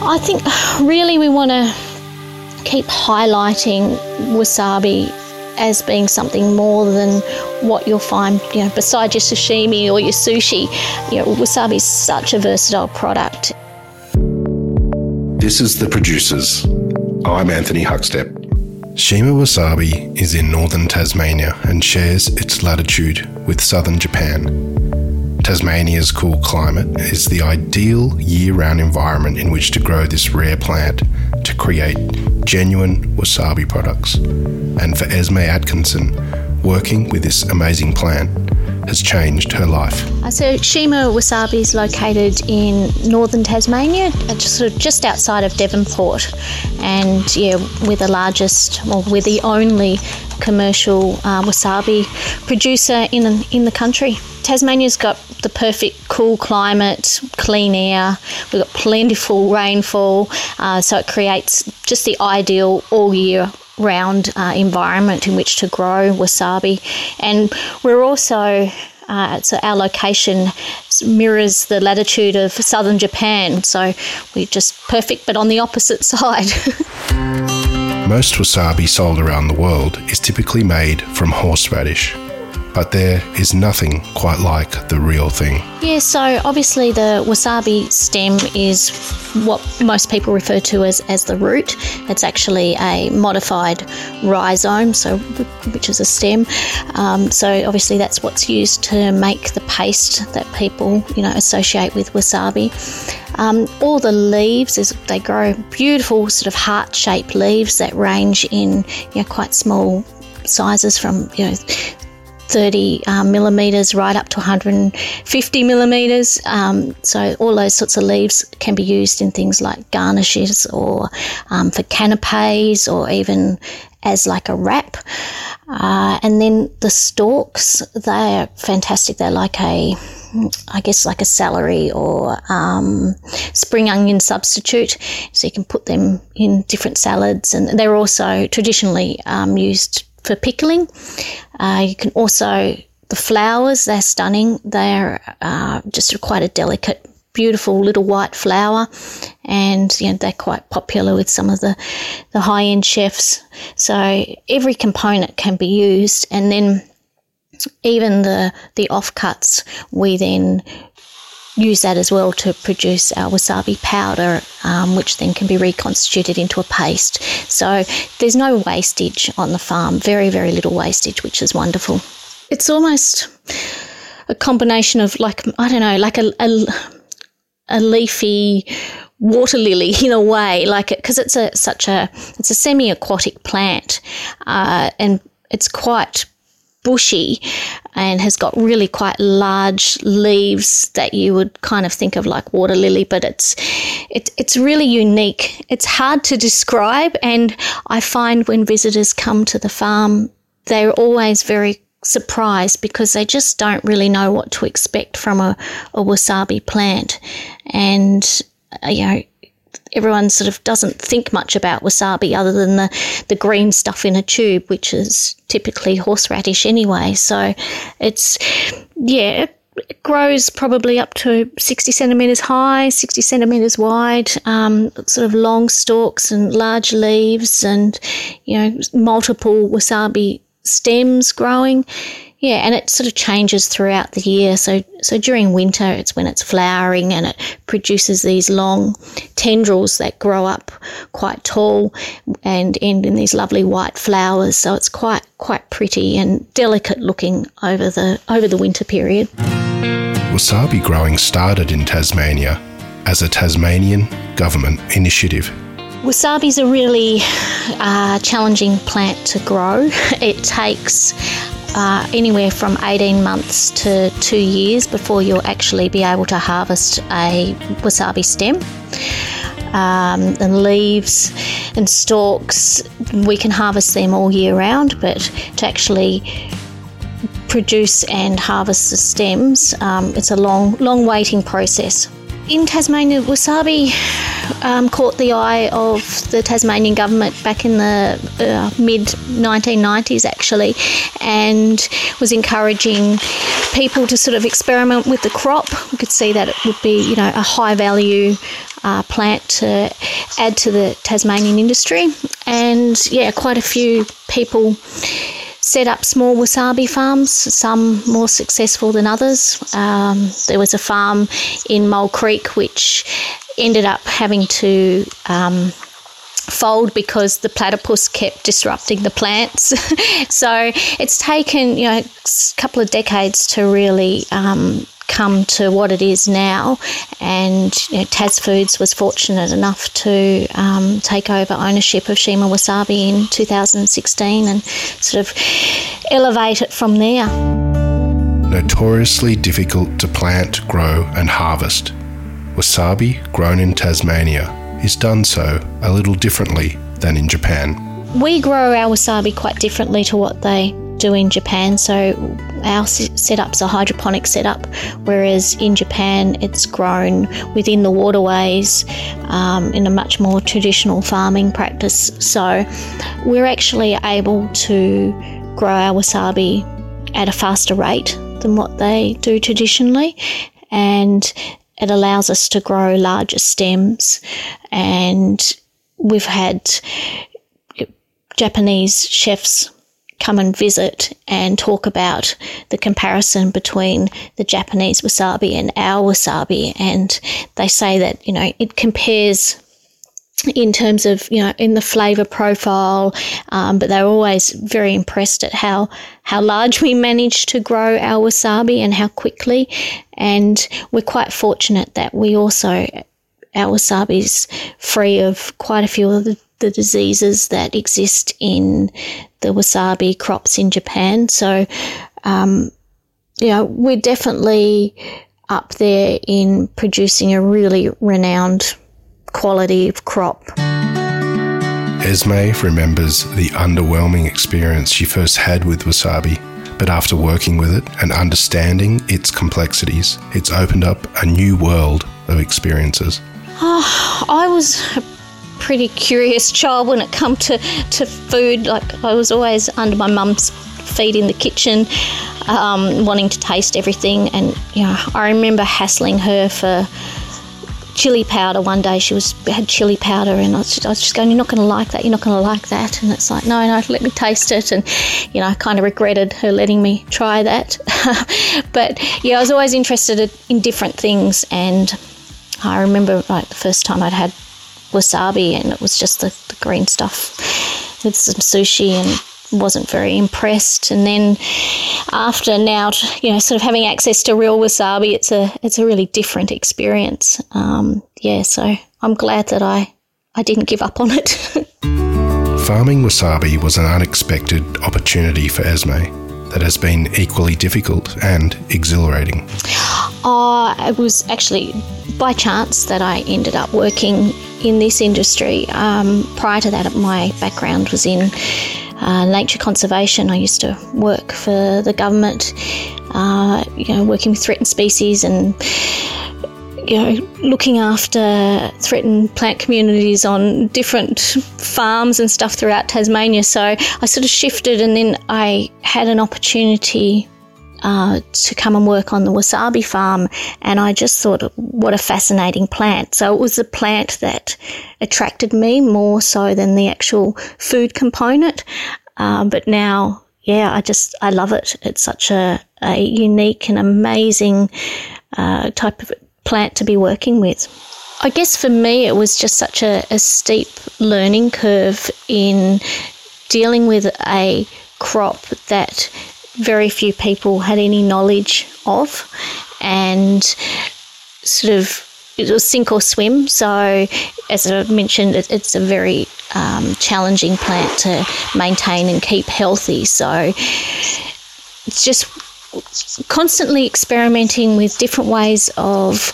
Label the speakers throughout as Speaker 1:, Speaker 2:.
Speaker 1: I think really we want to keep highlighting wasabi as being something more than what you'll find, you know, beside your sashimi or your sushi. You know, wasabi is such a versatile product.
Speaker 2: This is The Producers. I'm Anthony Huckstep.
Speaker 3: Shima Wasabi is in northern Tasmania and shares its latitude with southern Japan. Tasmania's cool climate is the ideal year round environment in which to grow this rare plant to create genuine wasabi products. And for Esme Atkinson, working with this amazing plant has changed her life.
Speaker 1: Uh, so Shima Wasabi is located in northern Tasmania, uh, just sort of just outside of Devonport, and yeah, we're the largest, well, we're the only commercial uh, wasabi producer in in the country. Tasmania's got the perfect cool climate, clean air. We've got plentiful rainfall, uh, so it creates just the ideal all year round uh, environment in which to grow wasabi. And we're also uh, so our location mirrors the latitude of southern Japan, so we're just perfect, but on the opposite side.
Speaker 3: Most wasabi sold around the world is typically made from horseradish, but there is nothing quite like the real thing.
Speaker 1: Yeah, so obviously the wasabi stem is what most people refer to as, as the root. It's actually a modified rhizome, so which is a stem. Um, so obviously that's what's used to make the paste that people you know associate with wasabi. Um, all the leaves is they grow beautiful sort of heart-shaped leaves that range in you know, quite small sizes from you know 30 um, millimeters right up to 150 millimeters. Um, so all those sorts of leaves can be used in things like garnishes or um, for canapes or even as like a wrap. Uh, and then the stalks, they're fantastic. They're like a I guess like a celery or um, spring onion substitute. So you can put them in different salads, and they're also traditionally um, used for pickling. Uh, you can also, the flowers, they're stunning. They're uh, just quite a delicate, beautiful little white flower. And, you know, they're quite popular with some of the, the high end chefs. So every component can be used. And then even the, the offcuts, we then use that as well to produce our wasabi powder, um, which then can be reconstituted into a paste. So there's no wastage on the farm, very, very little wastage, which is wonderful. It's almost a combination of like, I don't know, like a, a, a leafy water lily in a way, like because it, it's a such a it's a semi-aquatic plant, uh, and it's quite bushy and has got really quite large leaves that you would kind of think of like water lily, but it's it, it's really unique. It's hard to describe, and I find when visitors come to the farm, they're always very surprised because they just don't really know what to expect from a, a wasabi plant, and uh, you know everyone sort of doesn't think much about wasabi other than the, the green stuff in a tube, which is typically horseradish anyway. So it's, yeah, it grows probably up to 60 centimetres high, 60 centimetres wide, um, sort of long stalks and large leaves and, you know, multiple wasabi stems growing. Yeah, and it sort of changes throughout the year. So, so during winter, it's when it's flowering and it produces these long tendrils that grow up quite tall and end in these lovely white flowers. So it's quite quite pretty and delicate looking over the over the winter period.
Speaker 3: Wasabi growing started in Tasmania as a Tasmanian government initiative.
Speaker 1: Wasabi is a really uh, challenging plant to grow. It takes uh, anywhere from 18 months to two years before you'll actually be able to harvest a wasabi stem. Um, and leaves and stalks, we can harvest them all year round, but to actually produce and harvest the stems, um, it's a long, long waiting process in Tasmania, wasabi um, caught the eye of the Tasmanian government back in the uh, mid 1990s, actually, and was encouraging people to sort of experiment with the crop. We could see that it would be, you know, a high value uh, plant to add to the Tasmanian industry. And yeah, quite a few people set up small wasabi farms, some more successful than others. Um, there was a farm in Mole Creek which ended up having to. Um, fold because the platypus kept disrupting the plants. so it's taken you know a couple of decades to really um, come to what it is now. And you know, Tas Foods was fortunate enough to um, take over ownership of Shima Wasabi in 2016 and sort of elevate it from there.
Speaker 3: Notoriously difficult to plant, grow, and harvest, wasabi grown in Tasmania is done so a little differently than in Japan.
Speaker 1: We grow our wasabi quite differently to what they do in Japan. So our setup's a hydroponic setup, whereas in Japan it's grown within the waterways um, in a much more traditional farming practice. So we're actually able to grow our wasabi at a faster rate than what they do traditionally, and it allows us to grow larger stems. And we've had Japanese chefs come and visit and talk about the comparison between the Japanese wasabi and our wasabi. And they say that, you know, it compares in terms of you know in the flavor profile um, but they're always very impressed at how how large we managed to grow our wasabi and how quickly and we're quite fortunate that we also our wasabi is free of quite a few of the the diseases that exist in the wasabi crops in Japan. So, um, you know, we're definitely up there in producing a really renowned quality of crop.
Speaker 3: Esme remembers the underwhelming experience she first had with wasabi, but after working with it and understanding its complexities, it's opened up a new world of experiences.
Speaker 1: Oh, I was pretty curious child when it come to, to food. Like I was always under my mum's feet in the kitchen, um, wanting to taste everything. And you know, I remember hassling her for chili powder one day. She was had chili powder, and I was, just, I was just going, "You're not going to like that. You're not going to like that." And it's like, "No, no, let me taste it." And you know, I kind of regretted her letting me try that. but yeah, I was always interested in different things, and I remember like the first time I'd had wasabi and it was just the, the green stuff with some sushi and wasn't very impressed. And then after now, you know, sort of having access to real wasabi, it's a it's a really different experience. Um, yeah, so I'm glad that I I didn't give up on it.
Speaker 3: Farming wasabi was an unexpected opportunity for Esme that has been equally difficult and exhilarating.
Speaker 1: Uh, it was actually by chance that I ended up working in this industry. Um, prior to that, my background was in uh, nature conservation. I used to work for the government, uh, you know, working with threatened species and you know, looking after threatened plant communities on different farms and stuff throughout Tasmania. So I sort of shifted, and then I had an opportunity uh, to come and work on the wasabi farm, and I just thought, what a fascinating plant. So it was the plant that attracted me more so than the actual food component. Um, but now, yeah, I just I love it. It's such a, a unique and amazing uh, type of plant to be working with. I guess for me, it was just such a, a steep learning curve in dealing with a crop that very few people had any knowledge of, and sort of it was sink or swim. So, as I mentioned, it, it's a very um, challenging plant to maintain and keep healthy. So, it's just constantly experimenting with different ways of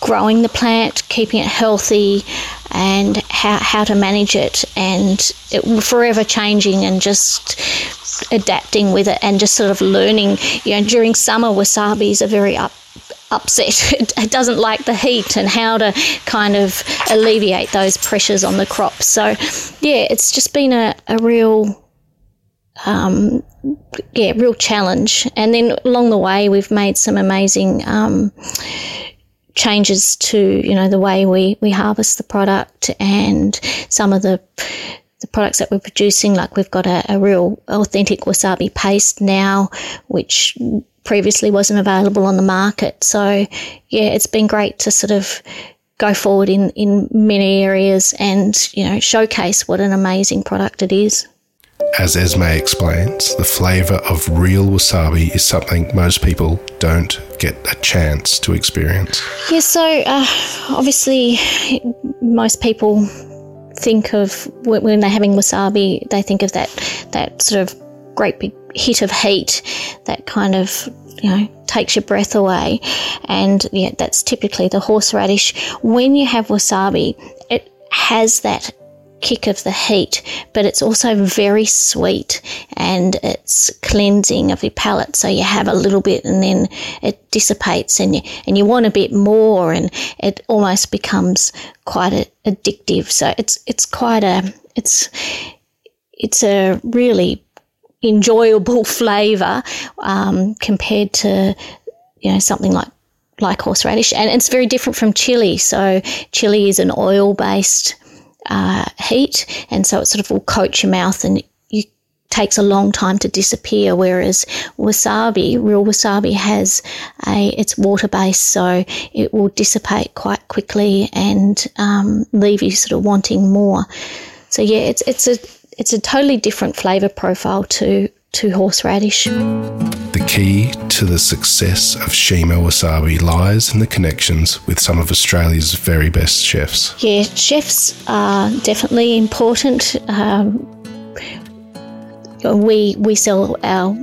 Speaker 1: growing the plant, keeping it healthy, and how, how to manage it, and it forever changing and just adapting with it and just sort of learning. You know, during summer, wasabi's are very up upset. It doesn't like the heat and how to kind of alleviate those pressures on the crop. So, yeah, it's just been a, a real, um, yeah, real challenge. And then along the way, we've made some amazing um, changes to you know the way we we harvest the product and some of the the products that we're producing. Like we've got a, a real authentic wasabi paste now which previously wasn't available on the market. So yeah it's been great to sort of go forward in in many areas and you know showcase what an amazing product it is
Speaker 3: as Esme explains, the flavour of real wasabi is something most people don't get a chance to experience.
Speaker 1: Yeah, so uh, obviously, most people think of when they're having wasabi, they think of that that sort of great big hit of heat that kind of you know takes your breath away, and yeah, that's typically the horseradish. When you have wasabi, it has that kick of the heat, but it's also very sweet and it's cleansing of your palate. So you have a little bit and then it dissipates and you, and you want a bit more and it almost becomes quite a, addictive. So it's, it's quite a, it's, it's a really enjoyable flavour um, compared to, you know, something like like horseradish, and it's very different from chili. So, chili is an oil based uh, heat, and so it sort of will coat your mouth and you takes a long time to disappear. Whereas wasabi, real wasabi, has a it's water based, so it will dissipate quite quickly and um, leave you sort of wanting more. So yeah, it's it's a it's a totally different flavour profile to to horseradish.
Speaker 3: Key to the success of Shima Wasabi lies in the connections with some of Australia's very best chefs.
Speaker 1: Yeah, chefs are definitely important. Um, we we sell our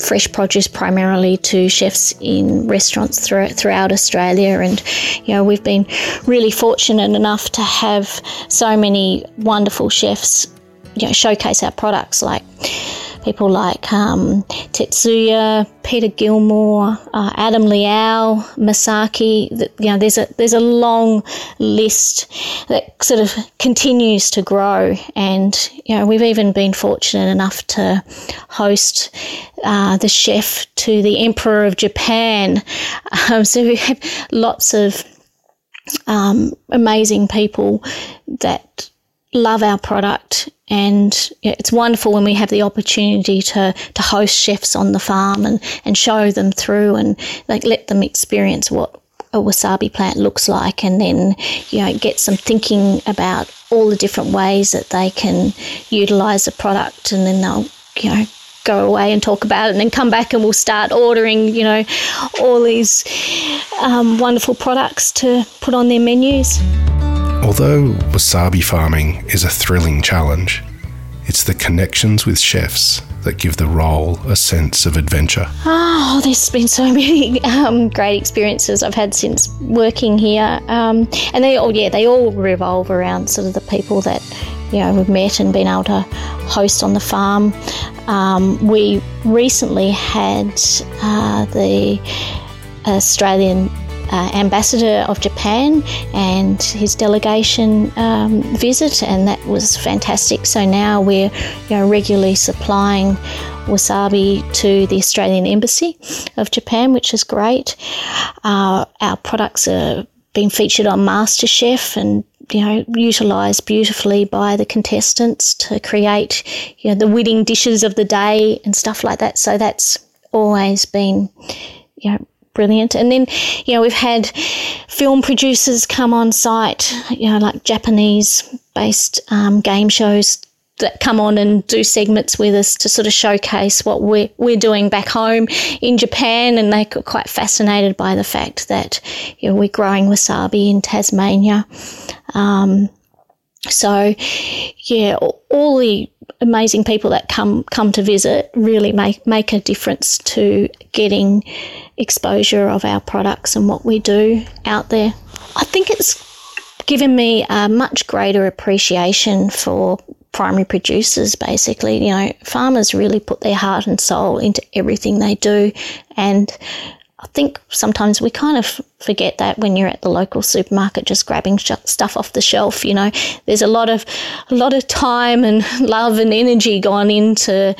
Speaker 1: fresh produce primarily to chefs in restaurants throughout, throughout Australia. And, you know, we've been really fortunate enough to have so many wonderful chefs, you know, showcase our products like people like um, Tetsuya, Peter Gilmore, uh, Adam Liaw, Masaki. You know, there's a there's a long list that sort of continues to grow, and you know, we've even been fortunate enough to host uh, the chef to the Emperor of Japan. Um, so we have lots of um, amazing people that love our product and it's wonderful when we have the opportunity to, to host chefs on the farm and, and show them through and like let them experience what a wasabi plant looks like and then you know get some thinking about all the different ways that they can utilize the product and then they'll you know go away and talk about it and then come back and we'll start ordering you know all these um, wonderful products to put on their menus.
Speaker 3: Although wasabi farming is a thrilling challenge, it's the connections with chefs that give the role a sense of adventure.
Speaker 1: Oh, there's been so many um, great experiences I've had since working here, um, and they all, yeah, they all revolve around sort of the people that you know we've met and been able to host on the farm. Um, we recently had uh, the Australian uh, ambassador of Japan and his delegation um, visit, and that was fantastic. So now we're you know, regularly supplying wasabi to the Australian Embassy of Japan, which is great. Uh, our products are being featured on MasterChef and you know utilized beautifully by the contestants to create you know the winning dishes of the day and stuff like that. So that's always been you know brilliant. And then, you know, we've had film producers come on site, you know, like Japanese based um, game shows that come on and do segments with us to sort of showcase what we're, we're doing back home in Japan. And they got quite fascinated by the fact that, you know, we're growing wasabi in Tasmania. Um, so, yeah, all the amazing people that come come to visit really make make a difference to getting exposure of our products and what we do out there. I think it's given me a much greater appreciation for primary producers basically you know farmers really put their heart and soul into everything they do and I think sometimes we kind of forget that when you're at the local supermarket just grabbing stuff off the shelf. You know, there's a lot of a lot of time and love and energy gone into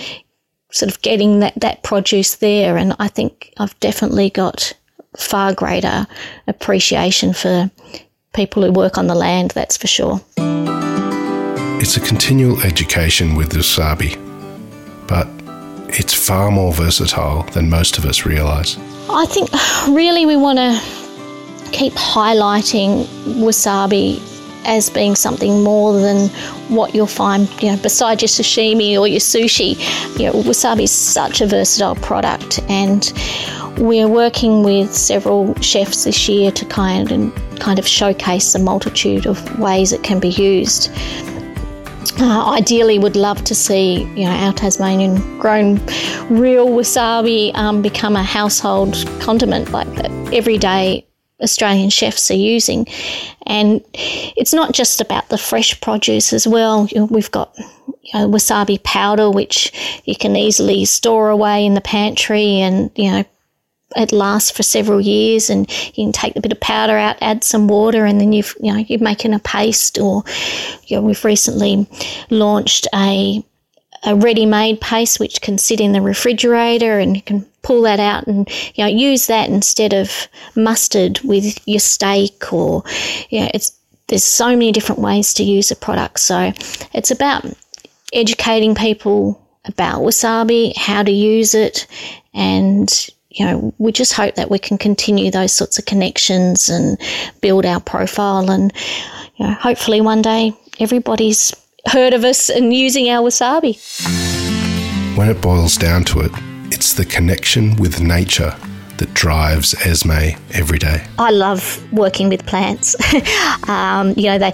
Speaker 1: sort of getting that, that produce there. And I think I've definitely got far greater appreciation for people who work on the land, that's for sure.
Speaker 3: It's a continual education with wasabi, but it's far more versatile than most of us realise.
Speaker 1: I think really we want to keep highlighting wasabi as being something more than what you'll find, you know, beside your sashimi or your sushi. You know, wasabi is such a versatile product, and we're working with several chefs this year to kind of, kind of showcase a multitude of ways it can be used. Uh, ideally, would love to see you know our Tasmanian grown real wasabi um, become a household condiment, like that every day Australian chefs are using. And it's not just about the fresh produce as well. You know, we've got you know, wasabi powder, which you can easily store away in the pantry and, you know, it lasts for several years and you can take the bit of powder out, add some water and then you've, you know, you're making a paste or, you know, we've recently launched a a ready-made paste which can sit in the refrigerator and you can pull that out and you know use that instead of mustard with your steak or you know it's there's so many different ways to use a product. So it's about educating people about wasabi how to use it and you know we just hope that we can continue those sorts of connections and build our profile and you know hopefully one day everybody's heard of us and using our wasabi.
Speaker 3: When it boils down to it, it's the connection with nature that drives Esme every day.
Speaker 1: I love working with plants. um, you know, they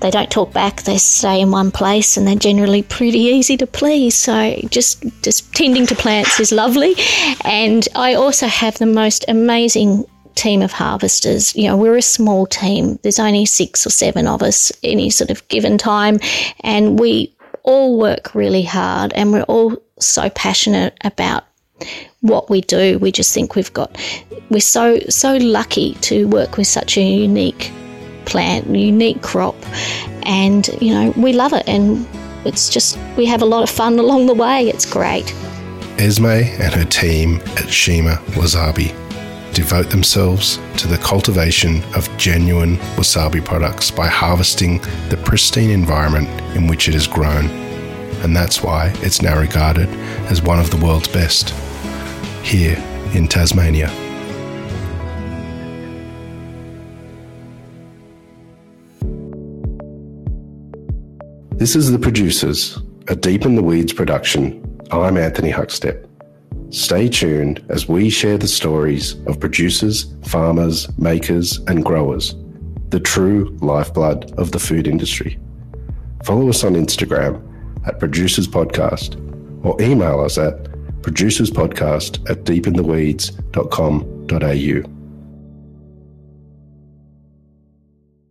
Speaker 1: they don't talk back; they stay in one place, and they're generally pretty easy to please. So just just tending to plants is lovely, and I also have the most amazing team of harvesters. You know, we're a small team. There's only six or seven of us any sort of given time, and we all work really hard, and we're all so passionate about what we do. We just think we've got we're so so lucky to work with such a unique plant, unique crop, and you know we love it, and it's just we have a lot of fun along the way. It's great.
Speaker 3: Esme and her team at Shima Wasabi devote themselves to the cultivation of genuine wasabi products by harvesting the pristine environment in which it is grown. And that's why it's now regarded as one of the world's best here in Tasmania.
Speaker 2: This is The Producers, a Deep in the Weeds production. I'm Anthony Huckstep. Stay tuned as we share the stories of producers, farmers, makers, and growers, the true lifeblood of the food industry. Follow us on Instagram at Producers Podcast or email us at producerspodcast at deepintheweeds.com.au.